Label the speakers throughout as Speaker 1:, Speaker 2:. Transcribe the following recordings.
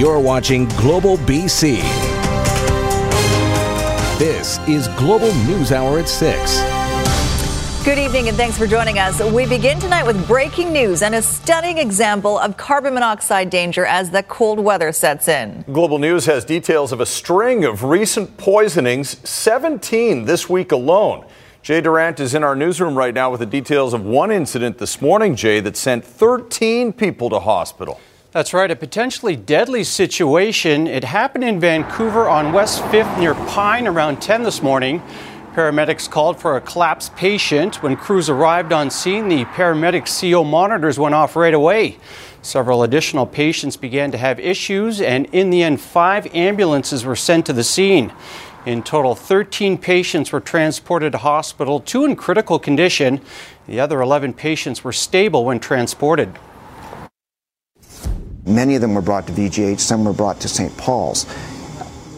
Speaker 1: You're watching Global BC. This is Global News Hour at 6.
Speaker 2: Good evening and thanks for joining us. We begin tonight with breaking news and a stunning example of carbon monoxide danger as the cold weather sets in.
Speaker 3: Global News has details of a string of recent poisonings, 17 this week alone. Jay Durant is in our newsroom right now with the details of one incident this morning, Jay, that sent 13 people to hospital.
Speaker 4: That's right, a potentially deadly situation. It happened in Vancouver on West 5th near Pine around 10 this morning. Paramedics called for a collapsed patient. When crews arrived on scene, the paramedic CO monitors went off right away. Several additional patients began to have issues, and in the end, five ambulances were sent to the scene. In total, 13 patients were transported to hospital, two in critical condition. The other 11 patients were stable when transported.
Speaker 5: Many of them were brought to VGH, some were brought to St. Paul's.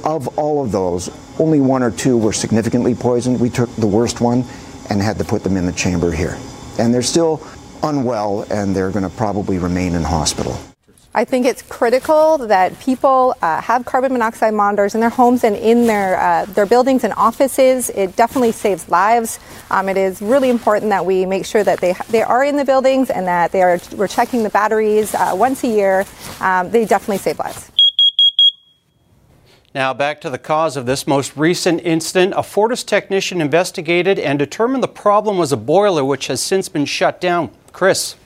Speaker 5: Of all of those, only one or two were significantly poisoned. We took the worst one and had to put them in the chamber here. And they're still unwell and they're going to probably remain in hospital.
Speaker 6: I think it's critical that people uh, have carbon monoxide monitors in their homes and in their uh, their buildings and offices. It definitely saves lives. Um, it is really important that we make sure that they they are in the buildings and that they are we're checking the batteries uh, once a year. Um, they definitely save lives.
Speaker 4: Now, back to the cause of this most recent incident. A Fortis technician investigated and determined the problem was a boiler, which has since been shut down. Chris.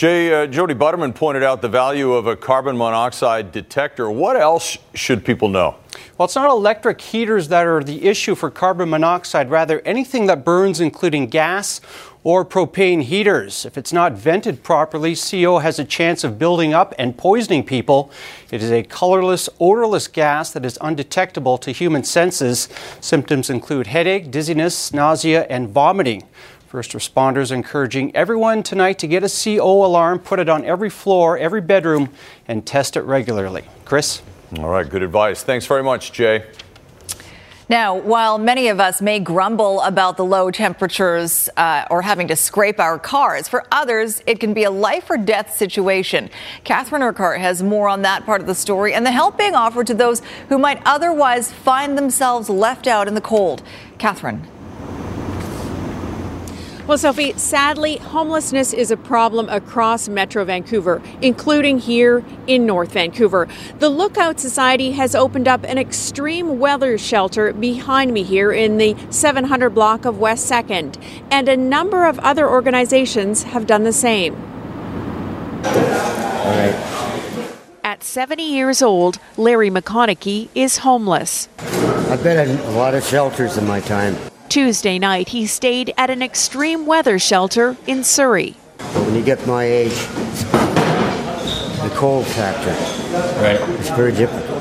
Speaker 3: Jay, uh, Jody Butterman pointed out the value of a carbon monoxide detector. What else should people know?
Speaker 4: Well, it's not electric heaters that are the issue for carbon monoxide, rather, anything that burns, including gas or propane heaters. If it's not vented properly, CO has a chance of building up and poisoning people. It is a colorless, odorless gas that is undetectable to human senses. Symptoms include headache, dizziness, nausea, and vomiting. First responders encouraging everyone tonight to get a CO alarm, put it on every floor, every bedroom, and test it regularly. Chris?
Speaker 3: All right, good advice. Thanks very much, Jay.
Speaker 2: Now, while many of us may grumble about the low temperatures uh, or having to scrape our cars, for others, it can be a life or death situation. Catherine Urquhart has more on that part of the story and the help being offered to those who might otherwise find themselves left out in the cold. Catherine.
Speaker 7: Well, Sophie, sadly, homelessness is a problem across Metro Vancouver, including here in North Vancouver. The Lookout Society has opened up an extreme weather shelter behind me here in the 700 block of West 2nd, and a number of other organizations have done the same. At 70 years old, Larry McConaughey is homeless.
Speaker 8: I've been in a lot of shelters in my time.
Speaker 7: Tuesday night, he stayed at an extreme weather shelter in Surrey.
Speaker 8: When you get my age, the cold factor, right, it's very difficult.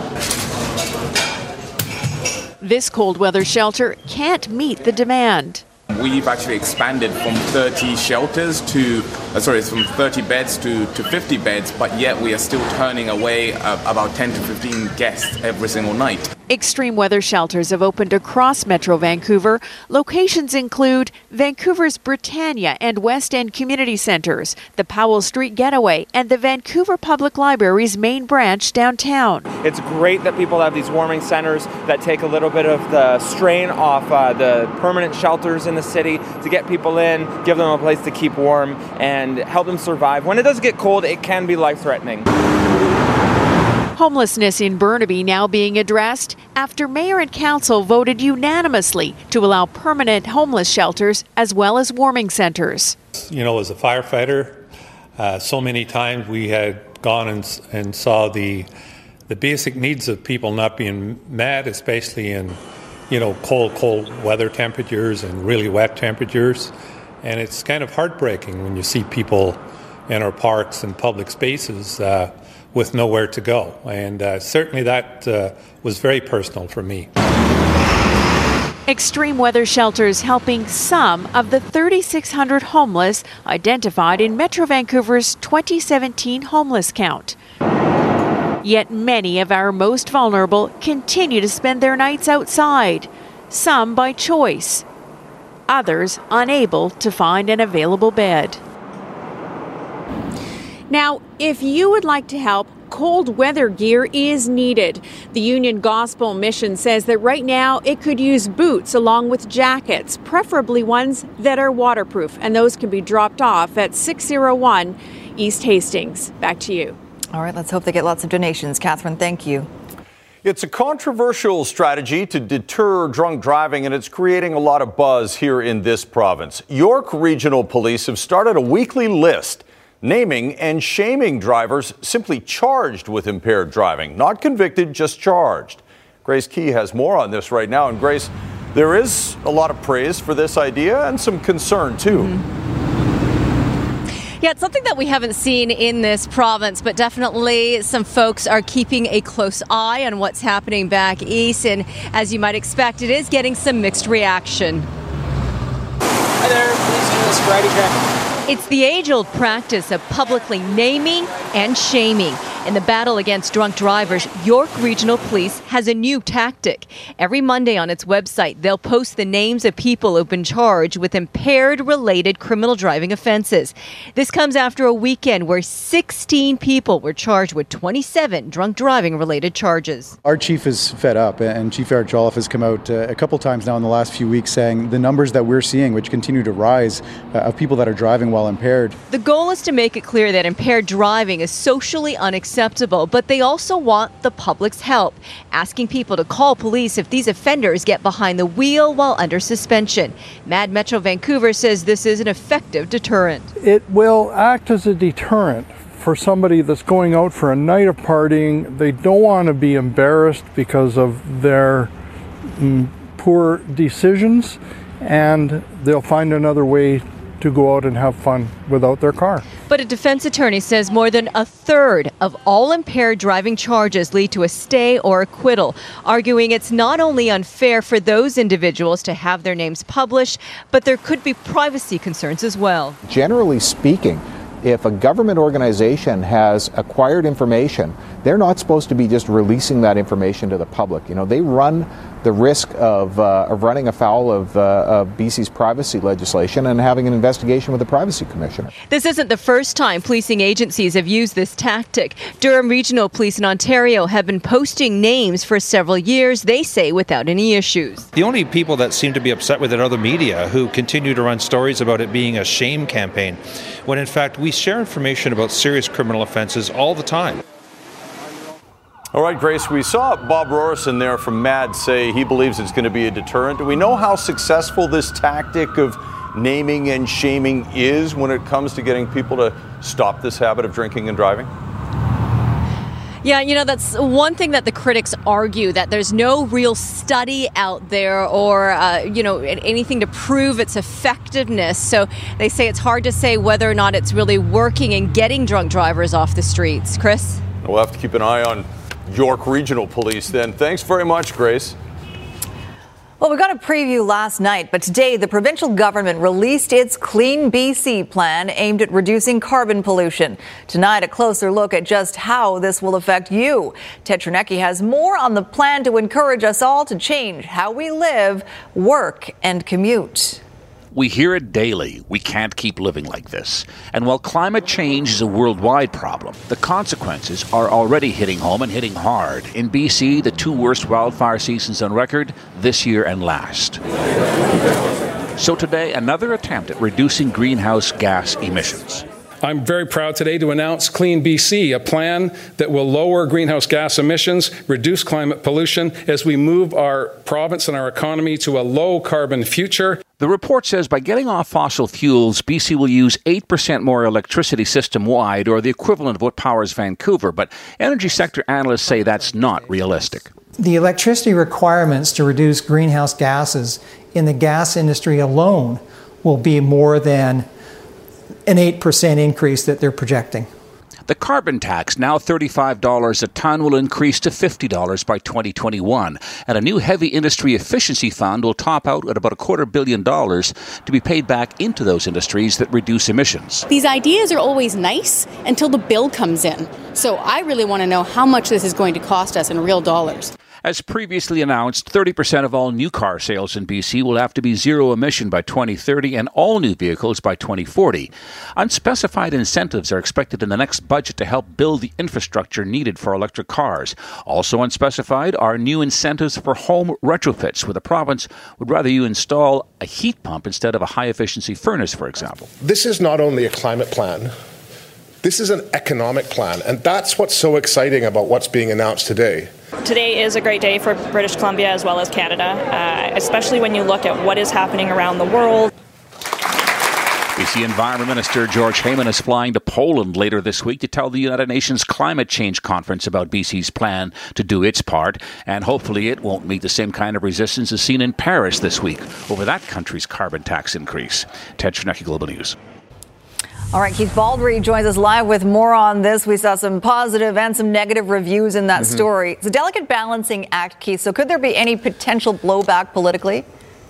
Speaker 7: This cold weather shelter can't meet the demand.
Speaker 9: We've actually expanded from 30 shelters to, uh, sorry, from 30 beds to, to 50 beds, but yet we are still turning away uh, about 10 to 15 guests every single night.
Speaker 7: Extreme weather shelters have opened across Metro Vancouver. Locations include Vancouver's Britannia and West End community centres, the Powell Street Getaway, and the Vancouver Public Library's main branch downtown.
Speaker 10: It's great that people have these warming centres that take a little bit of the strain off uh, the permanent shelters in the city to get people in, give them a place to keep warm, and help them survive. When it does get cold, it can be life threatening.
Speaker 7: Homelessness in Burnaby now being addressed after mayor and council voted unanimously to allow permanent homeless shelters as well as warming centers.
Speaker 11: You know, as a firefighter, uh, so many times we had gone and, and saw the the basic needs of people not being met, especially in you know cold, cold weather temperatures and really wet temperatures, and it's kind of heartbreaking when you see people in our parks and public spaces. Uh, with nowhere to go. And uh, certainly that uh, was very personal for me.
Speaker 7: Extreme weather shelters helping some of the 3,600 homeless identified in Metro Vancouver's 2017 homeless count. Yet many of our most vulnerable continue to spend their nights outside, some by choice, others unable to find an available bed. Now, if you would like to help, cold weather gear is needed. The Union Gospel Mission says that right now it could use boots along with jackets, preferably ones that are waterproof, and those can be dropped off at 601 East Hastings. Back to you.
Speaker 2: All right, let's hope they get lots of donations. Catherine, thank you.
Speaker 3: It's a controversial strategy to deter drunk driving, and it's creating a lot of buzz here in this province. York Regional Police have started a weekly list naming and shaming drivers simply charged with impaired driving, not convicted, just charged. Grace Ke has more on this right now. And Grace, there is a lot of praise for this idea and some concern too. Mm-hmm.
Speaker 12: Yeah, it's something that we haven't seen in this province, but definitely some folks are keeping a close eye on what's happening back east. And as you might expect, it is getting some mixed reaction.
Speaker 13: Hi there, please use sobriety check.
Speaker 12: It's the age old practice of publicly naming and shaming. In the battle against drunk drivers, York Regional Police has a new tactic. Every Monday on its website, they'll post the names of people who've been charged with impaired related criminal driving offenses. This comes after a weekend where 16 people were charged with 27 drunk driving related charges.
Speaker 14: Our chief is fed up, and Chief Eric Jolliffe has come out uh, a couple times now in the last few weeks saying the numbers that we're seeing, which continue to rise, uh, of people that are driving while while impaired.
Speaker 12: The goal is to make it clear that impaired driving is socially unacceptable, but they also want the public's help, asking people to call police if these offenders get behind the wheel while under suspension. MADD Metro Vancouver says this is an effective deterrent.
Speaker 15: It will act as a deterrent for somebody that's going out for a night of partying. They don't want to be embarrassed because of their mm, poor decisions, and they'll find another way to go out and have fun without their car.
Speaker 12: But a defense attorney says more than a third of all impaired driving charges lead to a stay or acquittal, arguing it's not only unfair for those individuals to have their names published, but there could be privacy concerns as well.
Speaker 16: Generally speaking, if a government organization has acquired information, they're not supposed to be just releasing that information to the public. You know, they run the risk of, uh, of running afoul of, uh, of BC's privacy legislation and having an investigation with the Privacy Commissioner.
Speaker 12: This isn't the first time policing agencies have used this tactic. Durham Regional Police in Ontario have been posting names for several years, they say, without any issues.
Speaker 17: The only people that seem to be upset with it are the media, who continue to run stories about it being a shame campaign, when in fact we share information about serious criminal offences all the time.
Speaker 3: All right, Grace, we saw Bob Rorison there from MADD say he believes it's going to be a deterrent. Do we know how successful this tactic of naming and shaming is when it comes to getting people to stop this habit of drinking and driving?
Speaker 12: Yeah, you know, that's one thing that the critics argue that there's no real study out there or, uh, you know, anything to prove its effectiveness. So they say it's hard to say whether or not it's really working in getting drunk drivers off the streets. Chris?
Speaker 3: We'll have to keep an eye on York Regional Police then. Thanks very much, Grace.
Speaker 2: Well, we got a preview last night, but today the provincial government released its Clean BC plan aimed at reducing carbon pollution. Tonight, a closer look at just how this will affect you. Ted Chernecki has more on the plan to encourage us all to change how we live, work, and commute.
Speaker 18: We hear it daily. We can't keep living like this. And while climate change is a worldwide problem, the consequences are already hitting home and hitting hard. In BC, the two worst wildfire seasons on record this year and last. So today, another attempt at reducing greenhouse gas emissions.
Speaker 19: I'm very proud today to announce Clean BC, a plan that will lower greenhouse gas emissions, reduce climate pollution as we move our province and our economy to a low carbon future.
Speaker 18: The report says by getting off fossil fuels, BC will use 8% more electricity system wide, or the equivalent of what powers Vancouver. But energy sector analysts say that's not realistic.
Speaker 20: The electricity requirements to reduce greenhouse gases in the gas industry alone will be more than an 8% increase that they're projecting.
Speaker 18: The carbon tax, now $35 a ton, will increase to $50 by 2021. And a new heavy industry efficiency fund will top out at about a quarter billion dollars to be paid back into those industries that reduce emissions.
Speaker 21: These ideas are always nice until the bill comes in. So I really want to know how much this is going to cost us in real dollars.
Speaker 18: As previously announced, 30% of all new car sales in BC will have to be zero emission by 2030 and all new vehicles by 2040. Unspecified incentives are expected in the next budget to help build the infrastructure needed for electric cars. Also unspecified are new incentives for home retrofits, where the province would rather you install a heat pump instead of a high efficiency furnace, for example.
Speaker 22: This is not only a climate plan. This is an economic plan, and that's what's so exciting about what's being announced today.
Speaker 23: Today is a great day for British Columbia as well as Canada, uh, especially when you look at what is happening around the world.
Speaker 18: BC Environment Minister George Heyman is flying to Poland later this week to tell the United Nations Climate Change Conference about BC's plan to do its part, and hopefully it won't meet the same kind of resistance as seen in Paris this week over that country's carbon tax increase. Ted Chernecki, Global News.
Speaker 2: All right, Keith Baldry joins us live with more on this. We saw some positive and some negative reviews in that mm-hmm. story. It's a delicate balancing act, Keith. So, could there be any potential blowback politically?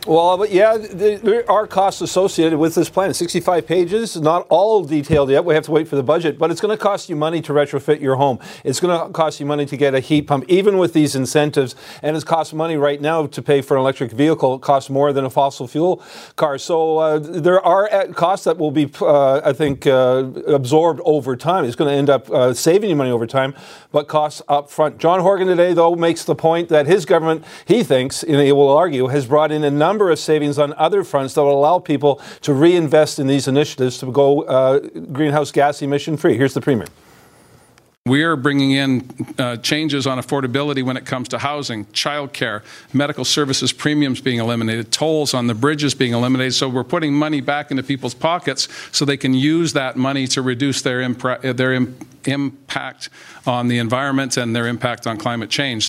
Speaker 24: Well, yeah, there are costs associated with this plan. 65 pages, not all detailed yet. We have to wait for the budget, but it's going to cost you money to retrofit your home. It's going to cost you money to get a heat pump, even with these incentives. And it's costs money right now to pay for an electric vehicle. It costs more than a fossil fuel car. So uh, there are uh, costs that will be, uh, I think, uh, absorbed over time. It's going to end up uh, saving you money over time, but costs up front. John Horgan today, though, makes the point that his government, he thinks, and he will argue, has brought in a number of savings on other fronts that will allow people to reinvest in these initiatives to go uh, greenhouse gas emission free. Here's the Premier.
Speaker 19: We are bringing in uh, changes on affordability when it comes to housing, childcare, medical services premiums being eliminated, tolls on the bridges being eliminated. So we're putting money back into people's pockets so they can use that money to reduce their, impra- their Im- impact on the environment and their impact on climate change.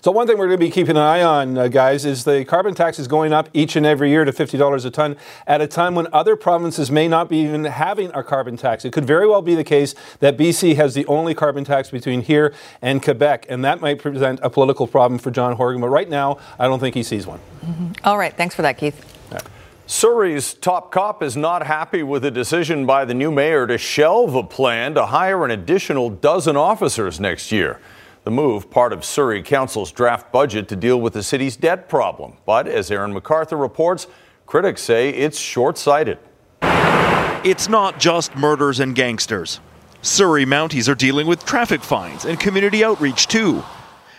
Speaker 24: So one thing we're going to be keeping an eye on, uh, guys, is the carbon tax is going up each and every year to $50 a ton at a time when other provinces may not be even having a carbon tax. It could very well be the case that BC has the only carbon tax between here and Quebec, and that might present a political problem for John Horgan. But right now, I don't think he sees one.
Speaker 2: Mm-hmm. All right. Thanks for that, Keith.
Speaker 3: Surrey's top cop is not happy with a decision by the new mayor to shelve a plan to hire an additional dozen officers next year. The move, part of Surrey Council's draft budget to deal with the city's debt problem. But as Aaron MacArthur reports, critics say it's short sighted.
Speaker 25: It's not just murders and gangsters. Surrey Mounties are dealing with traffic fines and community outreach too.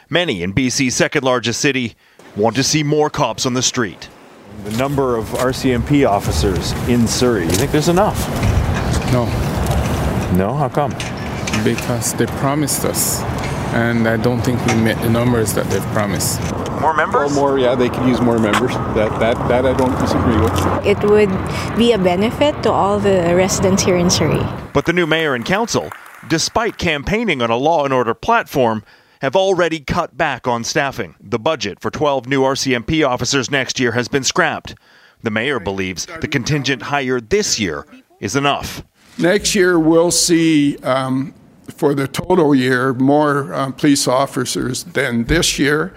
Speaker 25: Many in BC's second largest city want to see more cops on the street.
Speaker 26: The number of RCMP officers in Surrey, you think there's enough?
Speaker 27: No.
Speaker 26: No? How come?
Speaker 27: Because they promised us and I don't think we met the numbers that they've promised.
Speaker 25: More members?
Speaker 27: Or more, yeah, they could use more members. That, that, that I don't disagree with.
Speaker 28: It would be a benefit to all the residents here in Surrey.
Speaker 25: But the new mayor and council, despite campaigning on a law and order platform, have already cut back on staffing. The budget for 12 new RCMP officers next year has been scrapped. The mayor believes the contingent hired this year is enough.
Speaker 27: Next year, we'll see um, for the total year more um, police officers than this year.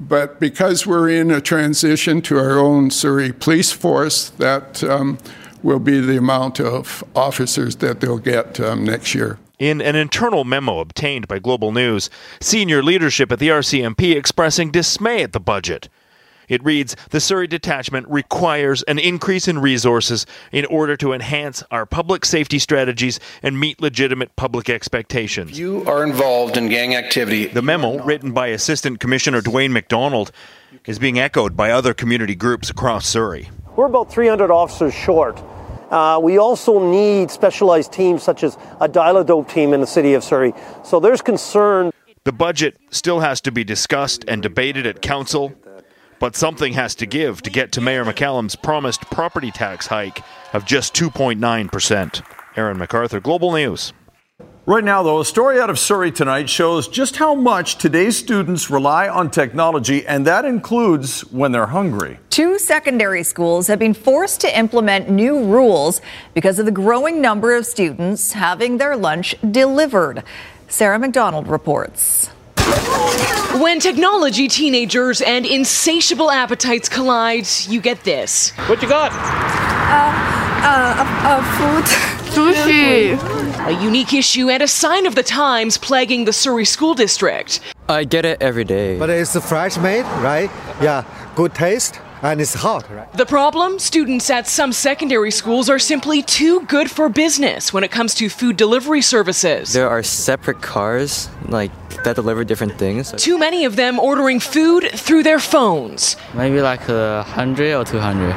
Speaker 27: But because we're in a transition to our own Surrey police force, that um, will be the amount of officers that they'll get um, next year.
Speaker 25: In an internal memo obtained by Global News, senior leadership at the RCMP expressing dismay at the budget. It reads The Surrey detachment requires an increase in resources in order to enhance our public safety strategies and meet legitimate public expectations.
Speaker 29: You are involved in gang activity.
Speaker 25: The memo, written by Assistant Commissioner Dwayne McDonald, is being echoed by other community groups across Surrey.
Speaker 30: We're about 300 officers short. Uh, we also need specialized teams such as a dial-a-dope team in the city of Surrey. So there's concern.
Speaker 25: The budget still has to be discussed and debated at council but something has to give to get to Mayor McCallum's promised property tax hike of just 2.9%. Aaron MacArthur, Global News.
Speaker 3: Right now, though, a story out of Surrey tonight shows just how much today's students rely on technology, and that includes when they're hungry.
Speaker 2: Two secondary schools have been forced to implement new rules because of the growing number of students having their lunch delivered. Sarah McDonald reports.
Speaker 31: When technology, teenagers, and insatiable appetites collide, you get this.
Speaker 19: What you got?
Speaker 28: Uh, uh, uh, food.
Speaker 31: Sushi. A unique issue and a sign of the times plaguing the Surrey School District.
Speaker 32: I get it every day.
Speaker 33: But it's fresh made, right? Yeah, good taste and it's hot, right?
Speaker 31: The problem? Students at some secondary schools are simply too good for business when it comes to food delivery services.
Speaker 32: There are separate cars like that deliver different things.
Speaker 31: Too many of them ordering food through their phones.
Speaker 32: Maybe like a hundred or two hundred.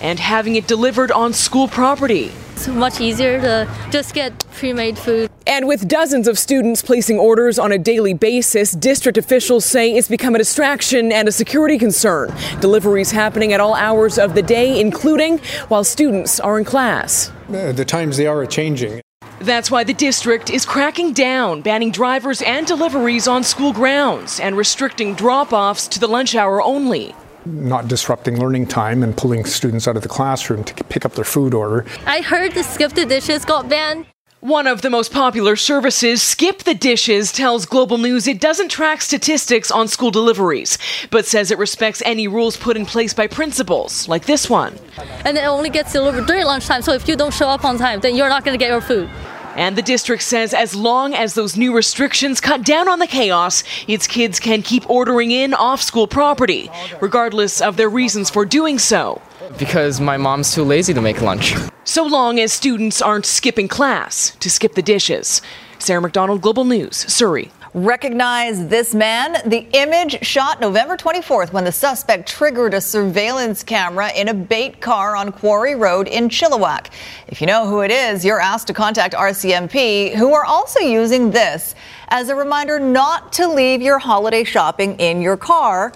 Speaker 31: And having it delivered on school property.
Speaker 34: It's much easier to just get pre-made food.
Speaker 31: And with dozens of students placing orders on a daily basis, district officials say it's become a distraction and a security concern. Deliveries happening at all hours of the day, including while students are in class.
Speaker 35: The times they are changing.
Speaker 31: That's why the district is cracking down, banning drivers and deliveries on school grounds and restricting drop offs to the lunch hour only
Speaker 35: not disrupting learning time and pulling students out of the classroom to pick up their food order.
Speaker 34: I heard the skip the dishes got banned.
Speaker 31: One of the most popular services, Skip the Dishes, tells Global News it doesn't track statistics on school deliveries, but says it respects any rules put in place by principals, like this one.
Speaker 34: And it only gets delivered during lunchtime, so if you don't show up on time, then you're not going to get your food.
Speaker 31: And the district says as long as those new restrictions cut down on the chaos, its kids can keep ordering in off school property, regardless of their reasons for doing so.
Speaker 32: Because my mom's too lazy to make lunch.
Speaker 31: So long as students aren't skipping class to skip the dishes. Sarah McDonald, Global News, Surrey.
Speaker 2: Recognize this man. The image shot November 24th when the suspect triggered a surveillance camera in a bait car on Quarry Road in Chilliwack. If you know who it is, you're asked to contact RCMP, who are also using this as a reminder not to leave your holiday shopping in your car,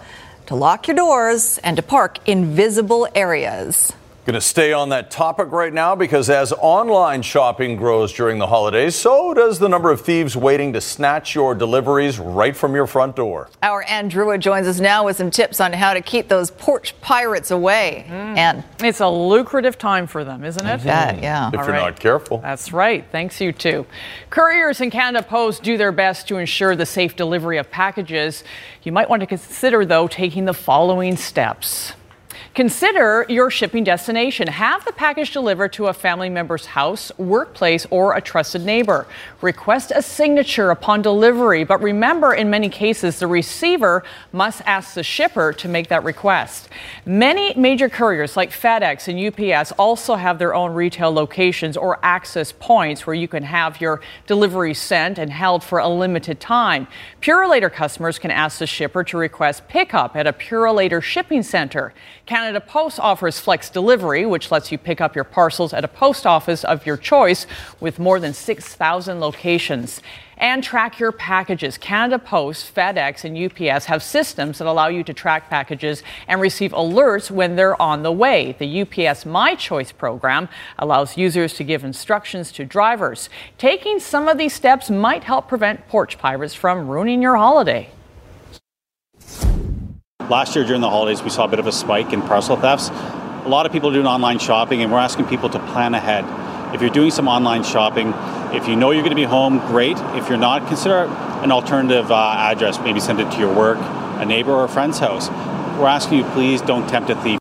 Speaker 2: to lock your doors, and to park in visible areas.
Speaker 3: Going to stay on that topic right now because as online shopping grows during the holidays, so does the number of thieves waiting to snatch your deliveries right from your front door.
Speaker 2: Our Anne Drewa joins us now with some tips on how to keep those porch pirates away. Mm. And
Speaker 36: it's a lucrative time for them, isn't it?
Speaker 2: That, yeah.
Speaker 3: If All you're right. not careful.
Speaker 36: That's right. Thanks, you too. Couriers in Canada Post do their best to ensure the safe delivery of packages. You might want to consider, though, taking the following steps. Consider your shipping destination. Have the package delivered to a family member's house, workplace, or a trusted neighbor. Request a signature upon delivery, but remember, in many cases, the receiver must ask the shipper to make that request. Many major couriers like FedEx and UPS also have their own retail locations or access points where you can have your delivery sent and held for a limited time. Purolator customers can ask the shipper to request pickup at a Purolator shipping center. Canada Post offers flex delivery, which lets you pick up your parcels at a post office of your choice with more than 6,000 locations. And track your packages. Canada Post, FedEx, and UPS have systems that allow you to track packages and receive alerts when they're on the way. The UPS My Choice program allows users to give instructions to drivers. Taking some of these steps might help prevent porch pirates from ruining your holiday.
Speaker 37: Last year during the holidays, we saw a bit of a spike in parcel thefts. A lot of people are doing online shopping, and we're asking people to plan ahead. If you're doing some online shopping, if you know you're going to be home, great. If you're not, consider an alternative uh, address. Maybe send it to your work, a neighbor, or a friend's house. We're asking you, please don't tempt a thief.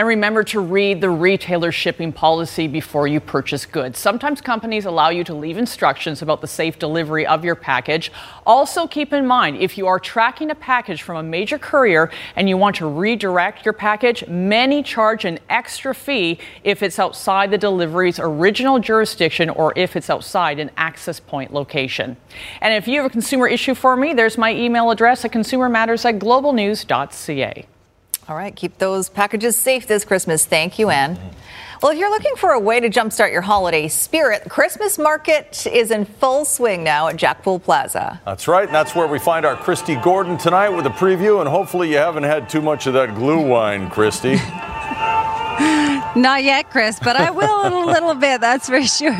Speaker 36: And remember to read the retailer shipping policy before you purchase goods. Sometimes companies allow you to leave instructions about the safe delivery of your package. Also, keep in mind if you are tracking a package from a major courier and you want to redirect your package, many charge an extra fee if it's outside the delivery's original jurisdiction or if it's outside an access point location. And if you have a consumer issue for me, there's my email address at consumermatters at globalnews.ca.
Speaker 2: All right, keep those packages safe this Christmas. Thank you, Anne. Well, if you're looking for a way to jumpstart your holiday spirit, the Christmas market is in full swing now at Jack Poole Plaza.
Speaker 3: That's right, and that's where we find our Kristi Gordon tonight with a preview, and hopefully you haven't had too much of that glue wine, Kristi.
Speaker 38: Not yet, Chris, but I will in a little bit, that's for sure.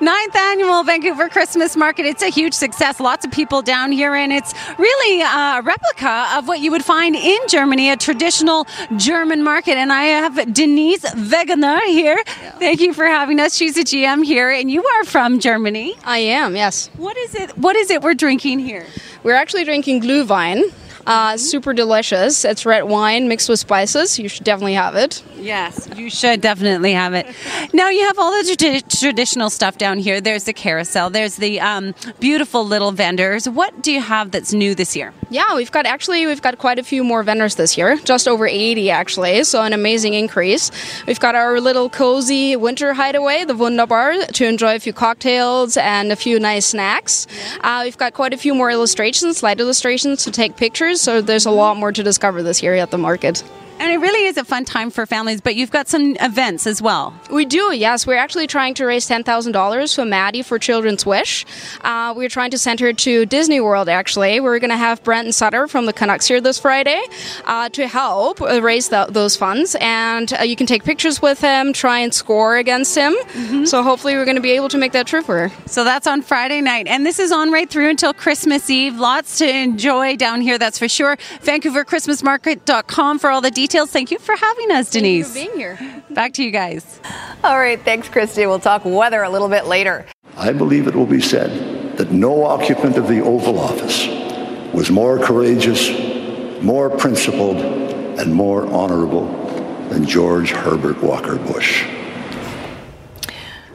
Speaker 38: Ninth annual Vancouver Christmas Market. It's a huge success. Lots of people down here, and it's really uh, a replica of what you would find in Germany, a traditional German market. And I have Denise Wegener here. Yeah. Thank you for having us. She's a GM here, and you are from Germany.
Speaker 21: I am, yes.
Speaker 38: What is it? What is it we're drinking here?
Speaker 21: We're actually drinking Glühwein. Uh, super delicious. It's red wine mixed with spices. You should definitely have it.
Speaker 38: Yes, you should definitely have it. Now you have all the tradi- traditional stuff down here. There's the carousel. There's the um, beautiful little vendors. What do you have that's new this year?
Speaker 21: Yeah, we've got actually we've got quite a few more vendors this year, just over 80 actually, so an amazing increase. We've got our little cozy winter hideaway, the Wunderbar, to enjoy a few cocktails and a few nice snacks. Uh, we've got quite a few more illustrations, light illustrations to take pictures, so there's a lot more to discover this year at the market.
Speaker 38: And it really is a fun time for families, but you've got some events as well.
Speaker 21: We do, yes. We're actually trying to raise $10,000 for Maddie for Children's Wish. Uh, we're trying to send her to Disney World, actually. We're going to have Brandon Sutter from the Canucks here this Friday uh, to help uh, raise the, those funds. And uh, you can take pictures with him, try and score against him. Mm-hmm. So hopefully, we're going to be able to make that trip for her.
Speaker 38: So that's on Friday night. And this is on right through until Christmas Eve. Lots to enjoy down here, that's for sure. VancouverChristmasMarket.com for all the details details. Thank you for having us, Denise.
Speaker 21: Thank you for being here.
Speaker 38: Back to you guys.
Speaker 2: All right. Thanks, Kristi. We'll talk weather a little bit later.
Speaker 39: I believe it will be said that no occupant of the Oval Office was more courageous, more principled, and more honorable than George Herbert Walker Bush.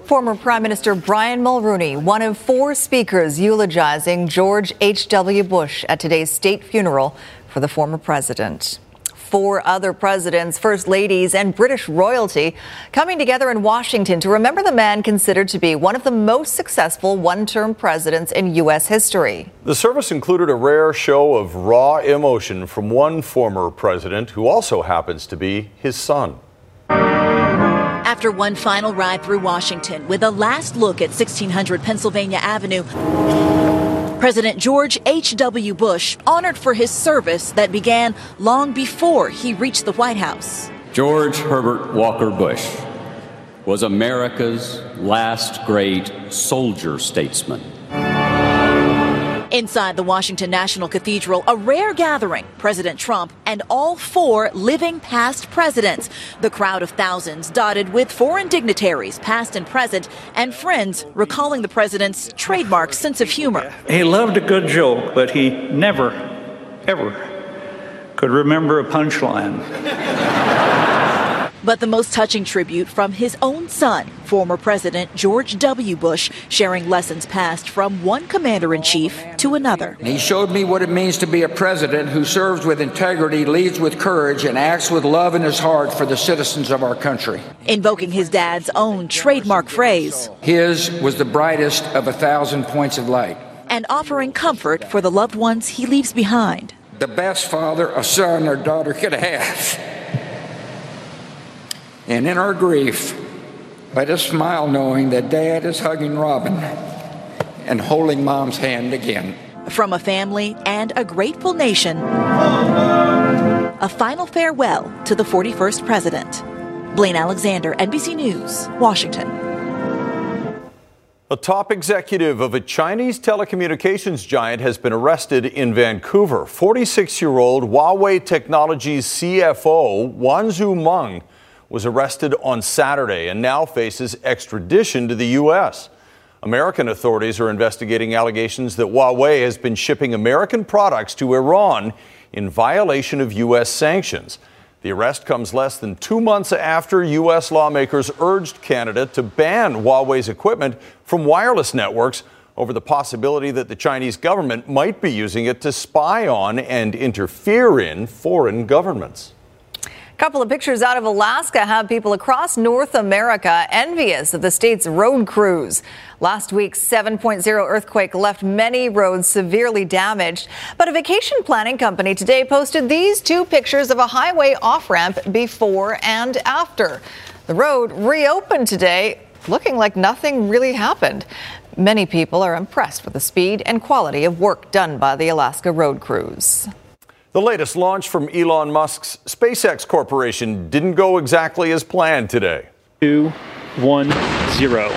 Speaker 2: Former Prime Minister Brian Mulroney, one of four speakers eulogizing George H.W. Bush at today's state funeral for the former president four other presidents, first ladies, and British royalty coming together in Washington to remember the man considered to be one of the most successful one term presidents in U.S. history.
Speaker 3: The service included a rare show of raw emotion from one former president who also happens to be his son.
Speaker 40: After one final ride through Washington with a last look at 1600 Pennsylvania Avenue, President George H.W. Bush honored for his service that began long before he reached the White House.
Speaker 41: George Herbert Walker Bush was America's last great soldier statesman.
Speaker 40: Inside the Washington National Cathedral, a rare gathering. President Trump and all four living past presidents. The crowd of thousands dotted with foreign dignitaries, past and present, and friends recalling the president's trademark sense of humor.
Speaker 42: He loved a good joke, but he never, ever could remember a punchline.
Speaker 40: But the most touching tribute from his own son, former President George W. Bush, sharing lessons passed from one commander in chief to another.
Speaker 43: He showed me what it means to be a president who serves with integrity, leads with courage, and acts with love in his heart for the citizens of our country.
Speaker 40: Invoking his dad's own trademark phrase
Speaker 43: His was the brightest of a thousand points of light.
Speaker 40: And offering comfort for the loved ones he leaves behind.
Speaker 43: The best father a son or daughter could have. And in our grief, let us smile knowing that Dad is hugging Robin and holding Mom's hand again.
Speaker 40: From a family and a grateful nation, a final farewell to the 41st President. Blaine Alexander, NBC News, Washington.
Speaker 3: A top executive of a Chinese telecommunications giant has been arrested in Vancouver. 46 year old Huawei Technologies CFO Wanzhou Meng was arrested on Saturday and now faces extradition to the U.S. American authorities are investigating allegations that Huawei has been shipping American products to Iran in violation of U.S. sanctions. The arrest comes less than two months after U.S. lawmakers urged Canada to ban Huawei's equipment from wireless networks over the possibility that the Chinese government might be using it to spy on and interfere in foreign governments
Speaker 2: couple of pictures out of Alaska have people across North America envious of the state's road crews. Last week's 7.0 earthquake left many roads severely damaged. But a vacation planning company today posted these two pictures of a highway off ramp before and after. The road reopened today, looking like nothing really happened. Many people are impressed with the speed and quality of work done by the Alaska road crews.
Speaker 3: The latest launch from Elon Musk's SpaceX Corporation didn't go exactly as planned today.
Speaker 44: Two, one, zero.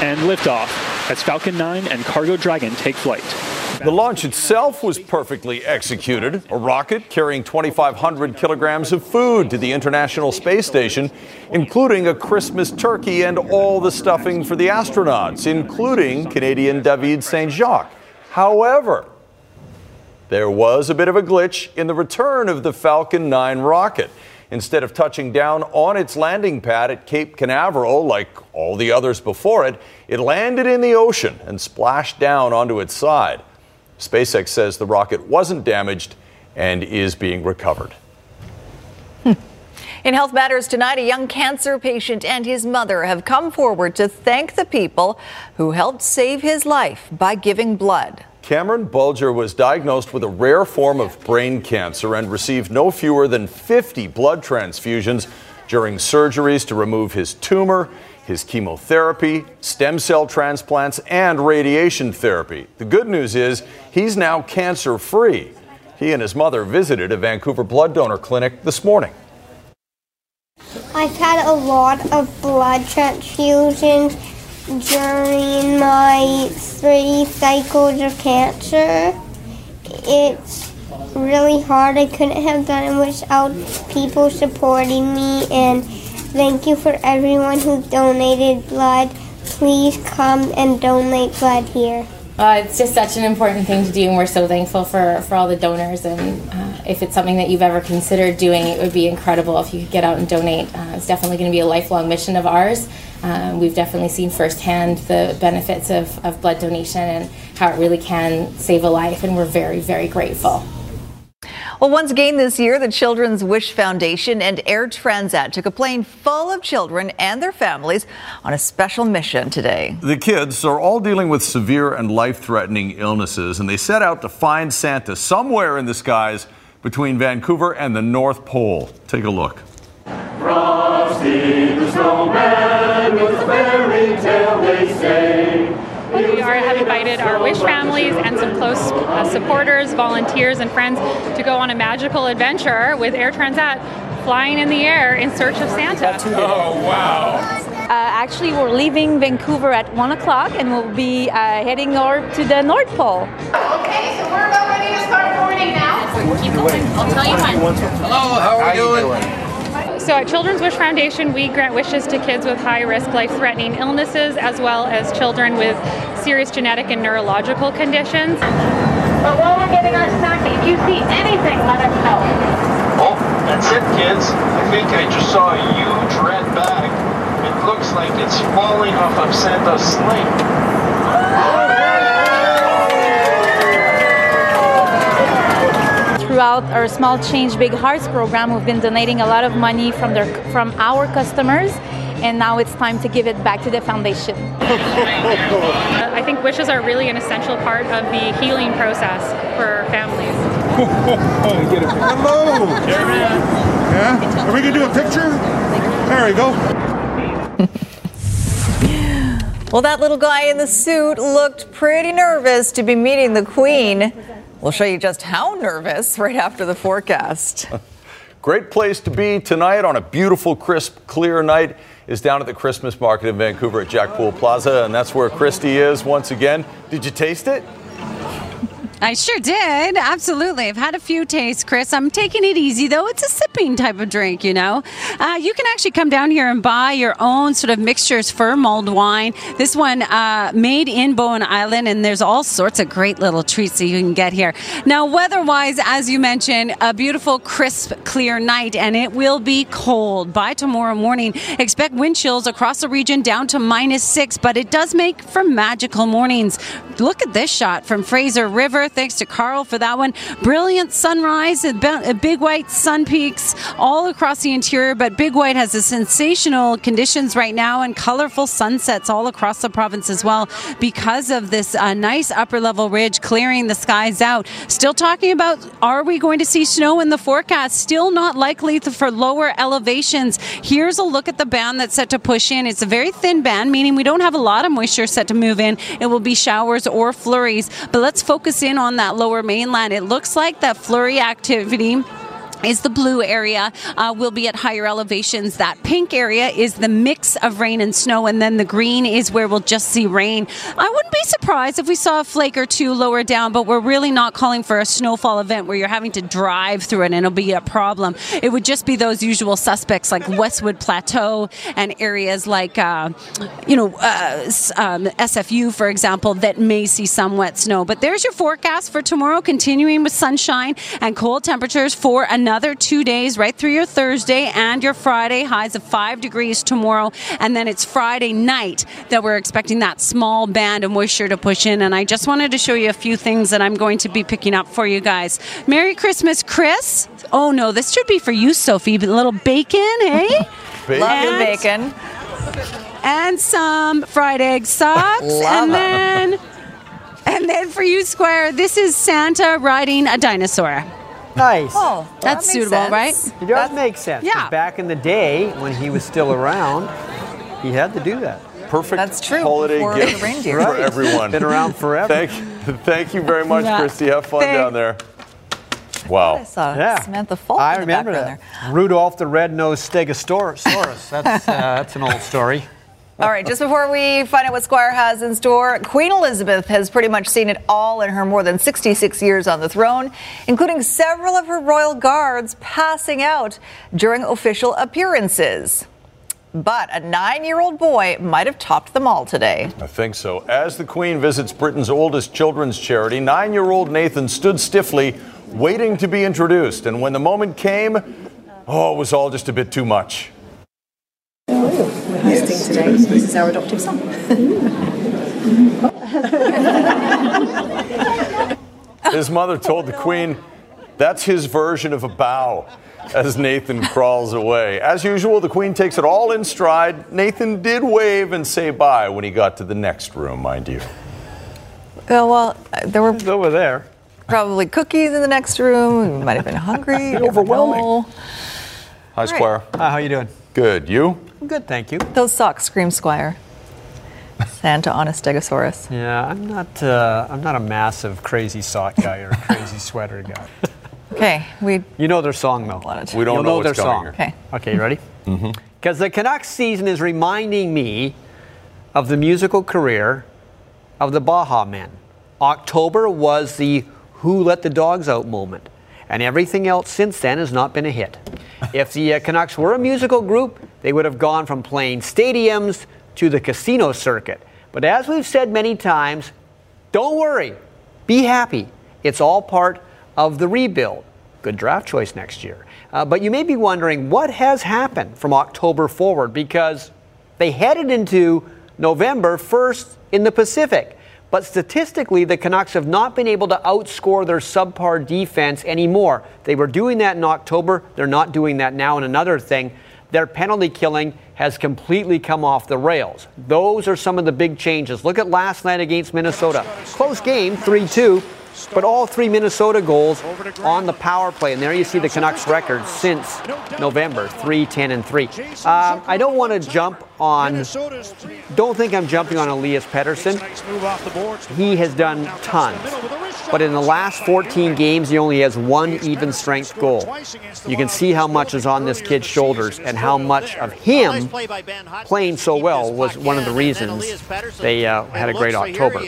Speaker 44: And liftoff as Falcon 9 and Cargo Dragon take flight.
Speaker 3: The launch itself was perfectly executed. A rocket carrying 2,500 kilograms of food to the International Space Station, including a Christmas turkey and all the stuffing for the astronauts, including Canadian David St. Jacques. However, there was a bit of a glitch in the return of the Falcon 9 rocket. Instead of touching down on its landing pad at Cape Canaveral like all the others before it, it landed in the ocean and splashed down onto its side. SpaceX says the rocket wasn't damaged and is being recovered.
Speaker 2: In Health Matters tonight, a young cancer patient and his mother have come forward to thank the people who helped save his life by giving blood.
Speaker 3: Cameron Bulger was diagnosed with a rare form of brain cancer and received no fewer than 50 blood transfusions during surgeries to remove his tumor, his chemotherapy, stem cell transplants, and radiation therapy. The good news is he's now cancer free. He and his mother visited a Vancouver blood donor clinic this morning.
Speaker 45: I've had a lot of blood transfusions during my three cycles of cancer. It's really hard. I couldn't have done it without people supporting me. And thank you for everyone who donated blood. Please come and donate blood here.
Speaker 46: Uh, it's just such an important thing to do, and we're so thankful for, for all the donors. And uh, if it's something that you've ever considered doing, it would be incredible if you could get out and donate. Uh, it's definitely going to be a lifelong mission of ours. Um, we've definitely seen firsthand the benefits of, of blood donation and how it really can save a life, and we're very, very grateful.
Speaker 2: Well, once again this year, the Children's Wish Foundation and Air Transat took a plane full of children and their families on a special mission today.
Speaker 3: The kids are all dealing with severe and life threatening illnesses, and they set out to find Santa somewhere in the skies between Vancouver and the North Pole. Take a look.
Speaker 47: Frosty the snowman with a fairy tale they say.
Speaker 48: We are, have invited our Wish families and some close uh, supporters, volunteers, and friends to go on a magical adventure with Air Transat, flying in the air in search of Santa.
Speaker 3: Oh, wow.
Speaker 49: Uh, actually, we're leaving Vancouver at 1 o'clock and we'll be uh, heading north to the North Pole.
Speaker 47: Okay, so we're about ready to start boarding now.
Speaker 48: Keep going. I'll tell you when.
Speaker 47: Hello, how are you doing?
Speaker 48: So at Children's Wish Foundation, we grant wishes to kids with high-risk life-threatening illnesses as well as children with serious genetic and neurological conditions.
Speaker 47: But while we're getting our snacking, if you see anything, let us know.
Speaker 50: Oh, that's it, kids. I think I just saw a huge red bag. It looks like it's falling off of Santa's sleigh.
Speaker 49: Throughout our Small Change Big Hearts program, we've been donating a lot of money from their from our customers, and now it's time to give it back to the foundation.
Speaker 48: I think wishes are really an essential part of the healing process for families.
Speaker 51: Hello. Yeah. Are we gonna do a picture? There we go.
Speaker 2: Well, that little guy in the suit looked pretty nervous to be meeting the Queen. We'll show you just how nervous right after the forecast.
Speaker 3: Great place to be tonight on a beautiful, crisp, clear night is down at the Christmas market in Vancouver at Jack Poole Plaza, and that's where Kristi is once again. Did you taste it?
Speaker 38: I sure did. Absolutely. I've had a few tastes, Chris. I'm taking it easy, though. It's a sipping type of drink, you know. Uh, you can actually come down here and buy your own sort of mixtures for mulled wine. This one uh, made in Bowen Island, and there's all sorts of great little treats that you can get here. Now, weather wise, as you mentioned, a beautiful, crisp, clear night, and it will be cold by tomorrow morning. Expect wind chills across the region down to minus six, but it does make for magical mornings. Look at this shot from Fraser River. Thanks to Carl for that one. Brilliant sunrise, big white sun peaks all across the interior, but Big White has a sensational conditions right now and colorful sunsets all across the province as well because of this uh, nice upper level ridge clearing the skies out. Still talking about are we going to see snow in the forecast? Still not likely for lower elevations. Here's a look at the band that's set to push in. It's a very thin band, meaning we don't have a lot of moisture set to move in. It will be showers or flurries. But let's focus in on that lower mainland. It looks like that flurry activity is the blue area uh, will be at higher elevations. That pink area is the mix of rain and snow and then the green is where we'll just see rain. I wouldn't be surprised if we saw a flake or two lower down but we're really not calling for a snowfall event where you're having to drive through it and it'll be a problem. It would just be those usual suspects like westwood plateau and areas like uh, you know uh, um, sfu for example that may see some wet snow. But there's your forecast for tomorrow continuing with sunshine and cold temperatures for another another two days right through your Thursday and your Friday. Highs of five degrees tomorrow. And then it's Friday night that we're expecting that small band of moisture to push in. And I just wanted to show you a few things that I'm going to be picking up for you guys. Merry Christmas, Chris. Oh no, this should be for you, Sophie. A little bacon, eh?
Speaker 2: Bacon. Love the bacon.
Speaker 38: and some fried egg socks.
Speaker 2: Love
Speaker 38: and
Speaker 2: 'em.
Speaker 38: then and then for you, Squire, this is Santa riding a dinosaur.
Speaker 52: Nice.
Speaker 38: Oh, that's suitable, right?
Speaker 52: It does make sense. 'cause
Speaker 38: Yeah.
Speaker 52: Back in the day when he was still around, he had to do that.
Speaker 3: Perfect
Speaker 2: That's true,
Speaker 3: holiday
Speaker 2: before
Speaker 3: gift
Speaker 2: the reindeer.
Speaker 3: for everyone.
Speaker 52: Been around forever.
Speaker 3: Thank, thank you very much,
Speaker 38: Yeah.
Speaker 3: Kristi. Have fun
Speaker 38: Thank-
Speaker 3: down there. Wow.
Speaker 2: I saw
Speaker 52: Yeah.
Speaker 2: Samantha Falk
Speaker 52: I
Speaker 2: in the
Speaker 52: remember
Speaker 2: background
Speaker 52: that. Rudolph the Red-Nosed Stegosaurus. That's, uh, that's an old story.
Speaker 2: All right, just before we find out what Squire has in store, Queen Elizabeth has pretty much seen it all in her more than 66 years on the throne, including several of her royal guards passing out during official appearances. But a nine year old boy might have topped them all today.
Speaker 3: I think so. As the Queen visits Britain's oldest children's charity, nine year old Nathan stood stiffly, waiting to be introduced. And when the moment came, oh, it was all just a bit too much.
Speaker 53: We're today. This is our adoptive son.
Speaker 3: His mother told the Queen that's his version of a bow as Nathan crawls away. As usual, the Queen takes it all in stride. Nathan did wave and say bye when he got to the next room, mind you.
Speaker 2: Oh, well, uh, there were
Speaker 52: over there.
Speaker 2: probably cookies in the next room. He might have been hungry. You never
Speaker 3: Overwhelming.
Speaker 2: know.
Speaker 3: Hi, Squire.
Speaker 52: Hi, how you doing?
Speaker 3: Good. You?
Speaker 52: Good, thank you.
Speaker 2: Those socks scream Squire. Santa on a stegosaurus.
Speaker 52: Yeah, I'm not. Uh, I'm not a massive crazy sock guy or a crazy sweater guy.
Speaker 2: Okay, we
Speaker 52: You know their song though.
Speaker 3: We don't
Speaker 52: You'll
Speaker 3: know
Speaker 52: know their
Speaker 3: what's coming
Speaker 52: song.
Speaker 3: here.
Speaker 2: Okay.
Speaker 52: Okay, you ready?
Speaker 3: Mm-hmm.
Speaker 52: Because the Canucks season is reminding me of the musical career of the Baha Men. October was the "Who Let the Dogs Out" moment, and everything else since then has not been a hit. if the uh, Canucks were a musical group, they would have gone from playing stadiums to the casino circuit. But as we've said many times, don't worry, be happy. It's all part of the rebuild. Good draft choice next year. Uh, but you may be wondering what has happened from October forward because they headed into November first in the Pacific. But statistically, the Canucks have not been able to outscore their subpar defense anymore. They were doing that in October. They're not doing that now. And another thing, their penalty killing has completely come off the rails. Those are some of the big changes. Look at last night against Minnesota. Close game, 3 2, but all three Minnesota goals on the power play. And there you see the Canucks record since November 3 10 and 3. Um, I don't want to jump on, don't think I'm jumping on Elias Pettersson. He has done tons. But in the last 14 games, he only has one even strength goal. You can see how much is on this kid's shoulders and how much of him playing so well was one of the reasons they uh, had a great October.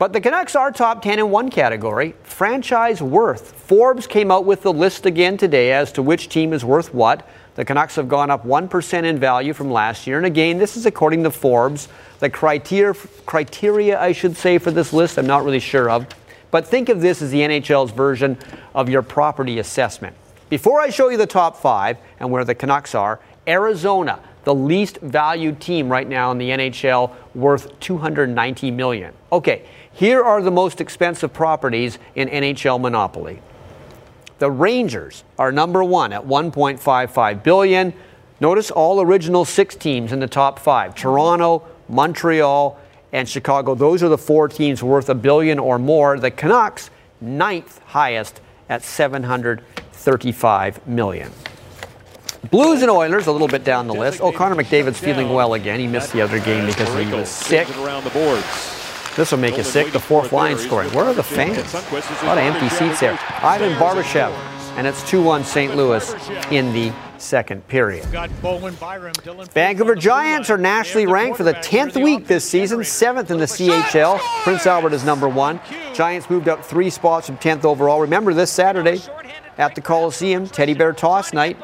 Speaker 52: But the Canucks are top 10 in one category franchise worth. Forbes came out with the list again today as to which team is worth what. The Canucks have gone up 1% in value from last year. And again, this is according to Forbes. The criteria, criteria, I should say, for this list, I'm not really sure of. But think of this as the NHL's version of your property assessment. Before I show you the top five and where the Canucks are, Arizona, the least valued team right now in the NHL, worth 290 million. Okay, here are the most expensive properties in NHL Monopoly. The Rangers are number one at 1.55 billion. Notice all original six teams in the top five: Toronto, Montreal, and Chicago. Those are the four teams worth a billion or more. The Canucks, ninth highest at 735 million. Blues and Oilers a little bit down the list. Oh, Connor McDavid's feeling well again. He missed the other game because he was sick.
Speaker 54: around the boards.
Speaker 52: This will make you sick. The fourth line scoring. Where are the fans? A lot of empty seats there. Ivan Barbashev, and it's 2-1 St. Louis in the second period. Vancouver Giants are nationally ranked for the 10th week this season, 7th in the CHL. Prince Albert is number one. Giants moved up three spots from 10th overall. Remember this Saturday at the Coliseum, Teddy Bear Toss Night.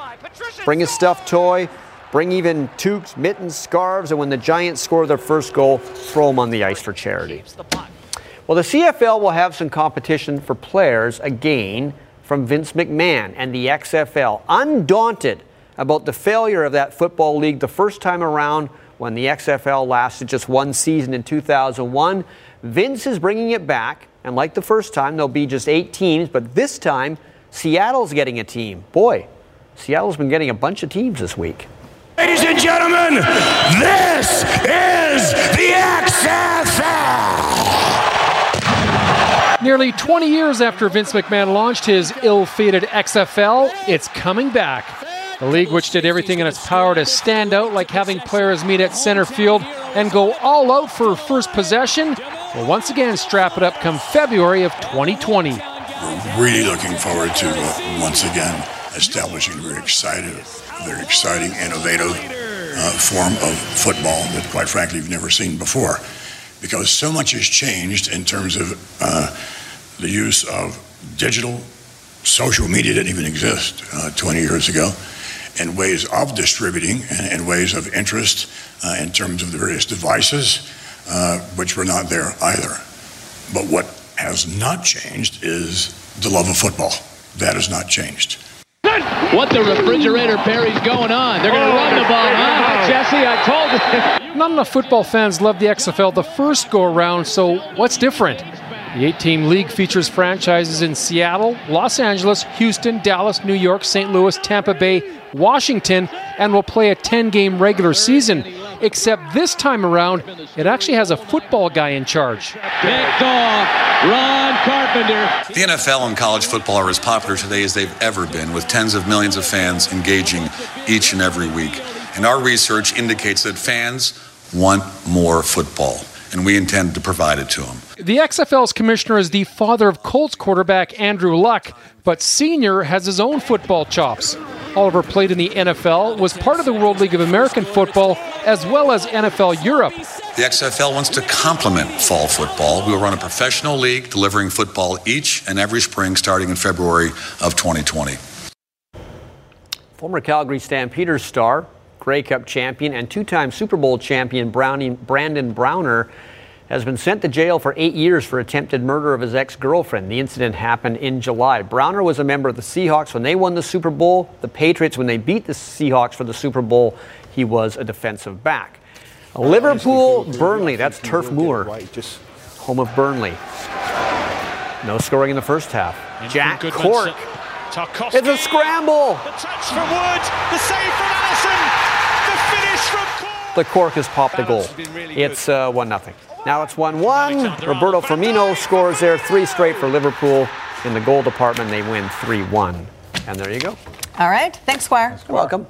Speaker 52: Bring a stuffed toy, bring even toques, mittens, scarves, and when the Giants score their first goal, throw them on the ice for charity. Well, the CFL will have some competition for players again from Vince McMahon and the XFL. Undaunted about the failure of that football league the first time around when the XFL lasted just one season in 2001, Vince is bringing it back. And like the first time, there'll be just eight teams, but this time, Seattle's getting a team. Boy, Seattle's been getting a bunch of teams this week.
Speaker 54: Ladies and gentlemen, this is the XFL.
Speaker 55: Nearly 20 years after Vince McMahon launched his ill fated XFL, it's coming back. The league, which did everything in its power to stand out, like having players meet at center field and go all out for first possession, will once again strap it up come February of 2020.
Speaker 56: We're really looking forward to uh, once again establishing a very excited, very exciting, innovative uh, form of football that, quite frankly, we've never seen before. Because so much has changed in terms of uh, the use of digital, social media didn't even exist uh, 20 years ago, and ways of distributing and, and ways of interest uh, in terms of the various devices, uh, which were not there either. But what has not changed is the love of football. That has not changed.
Speaker 57: What the refrigerator Perry's going on? They're going to oh, run the ball, huh? Jesse, I told you.
Speaker 55: Not enough football fans love the XFL the first go around, so what's different? The eight team league features franchises in Seattle, Los Angeles, Houston, Dallas, New York, St. Louis, Tampa Bay, Washington, and will play a 10 game regular season. Except this time around, it actually has a football guy in charge.
Speaker 57: Picked off, Ron Carpenter.
Speaker 58: The NFL and college football are as popular today as they've ever been, with tens of millions of fans engaging each and every week. And our research indicates that fans want more football, and we intend to provide it to them.
Speaker 55: The XFL's commissioner is the father of Colts quarterback Andrew Luck, but Senior has his own football chops. Oliver played in the NFL, was part of the World League of American Football, as well as NFL Europe.
Speaker 58: The XFL wants to complement fall football. We will run a professional league delivering football each and every spring starting in February of 2020.
Speaker 52: Former Calgary Stampeders star, Grey Cup champion, and two time Super Bowl champion Browning, Brandon Browner has been sent to jail for eight years for attempted murder of his ex girlfriend. The incident happened in July. Browner was a member of the Seahawks when they won the Super Bowl, the Patriots when they beat the Seahawks for the Super Bowl. He was a defensive back. Liverpool, Burnley, that's Turf Moor, home of Burnley. No scoring in the first half. Jack Cork. It's a scramble.
Speaker 47: The touch from Wood, the save from Alisson, the finish from Cork.
Speaker 52: The Cork has popped the goal. It's uh, 1 0. Now it's 1 1. Roberto Firmino scores there, three straight for Liverpool. In the goal department, they win 3 1. And there you go.
Speaker 2: All right. Thanks, Squire.
Speaker 52: You're welcome.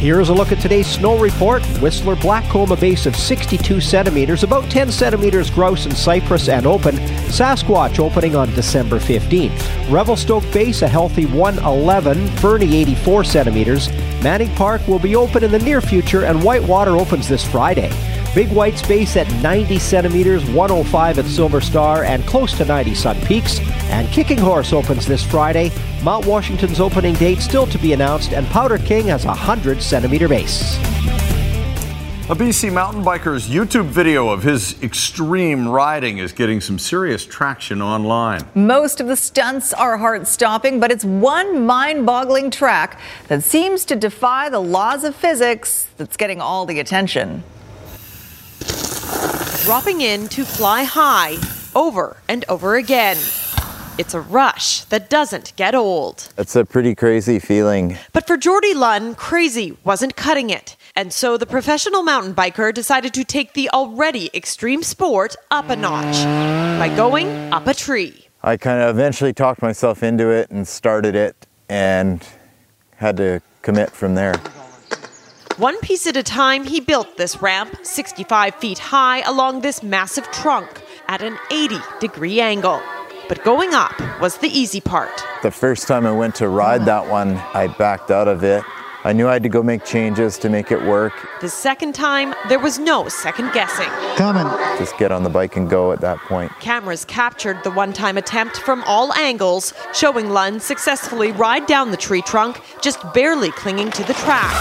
Speaker 59: Here's a look at today's snow report. Whistler Blackcomb, a base of 62 centimeters, about 10 centimeters grouse in Cypress and open. Sasquatch opening on December 15th. Revelstoke base, a healthy 111. Fernie, 84 centimeters. Manning Park will be open in the near future, and Whitewater opens this Friday. Big White Space at 90 centimeters, 105 at Silver Star, and close to 90 Sun Peaks. And Kicking Horse opens this Friday. Mount Washington's opening date still to be announced, and Powder King has a 100 centimeter base.
Speaker 3: A BC mountain biker's YouTube video of his extreme riding is getting some serious traction online.
Speaker 2: Most of the stunts are heart stopping, but it's one mind boggling track that seems to defy the laws of physics that's getting all the attention.
Speaker 60: Dropping in to fly high over and over again. It's a rush that doesn't get old.
Speaker 61: It's a pretty crazy feeling.
Speaker 60: But for Jordie Lunn, crazy wasn't cutting it. And so the professional mountain biker decided to take the already extreme sport up a notch by going up a tree.
Speaker 61: I kind of eventually talked myself into it and started it and had to commit from there.
Speaker 60: One piece at a time, he built this ramp 65 feet high along this massive trunk at an 80 degree angle. But going up was the easy part.
Speaker 61: The first time I went to ride that one, I backed out of it. I knew I had to go make changes to make it work.
Speaker 60: The second time, there was no second guessing.
Speaker 61: Coming. Just get on the bike and go at that point.
Speaker 60: Cameras captured the one time attempt from all angles, showing Lunn successfully ride down the tree trunk, just barely clinging to the track.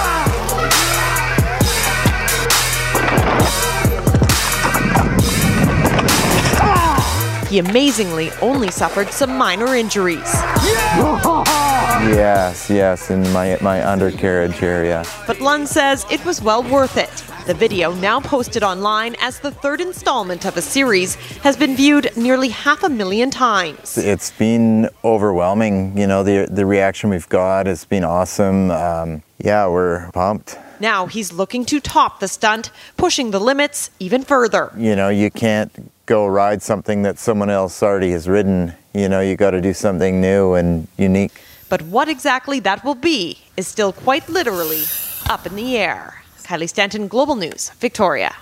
Speaker 60: He amazingly only suffered some minor injuries.
Speaker 61: Yes, yes, in my my undercarriage area.
Speaker 60: But Lunn says it was well worth it. The video, now posted online as the third installment of a series, has been viewed nearly half a million times.
Speaker 61: It's been overwhelming. You know, the the reaction we've got has been awesome. Um, yeah, we're pumped.
Speaker 60: Now he's looking to top the stunt, pushing the limits even further.
Speaker 61: You know, you can't go ride something that someone else already has ridden. You know, you got to do something new and unique.
Speaker 60: But what exactly that will be is still quite literally up in the air. Kylie Stanton, Global News, Victoria.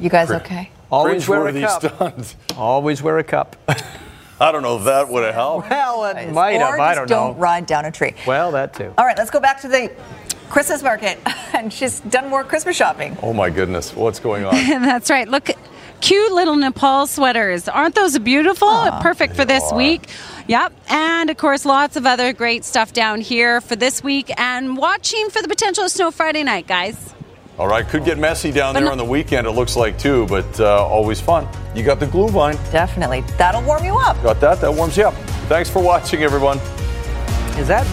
Speaker 2: You guys okay?
Speaker 52: Always wear a
Speaker 3: Cringeworthy
Speaker 52: cup. Always wear a cup.
Speaker 3: I don't know if that would have helped.
Speaker 52: Well, it might
Speaker 2: or
Speaker 52: have. I
Speaker 2: just
Speaker 52: don't know.
Speaker 2: Don't ride down a tree.
Speaker 52: Well, that too.
Speaker 2: All right, let's go back to the Christmas market. And she's done more Christmas shopping.
Speaker 3: Oh my goodness, what's going on?
Speaker 38: That's right. Look, cute little Nepal sweaters. Aren't those beautiful? Perfect for this week. Yep. And of course, lots of other great stuff down here for this week and watching for the potential of snow Friday night, guys.
Speaker 3: All right, could get messy down
Speaker 38: But
Speaker 3: there
Speaker 38: no-
Speaker 3: on the weekend, it looks like too, but uh, always fun. You got the Glühwein.
Speaker 2: Definitely. That'll warm you up.
Speaker 3: Got that? That warms you up. Thanks for watching, everyone.
Speaker 52: Is that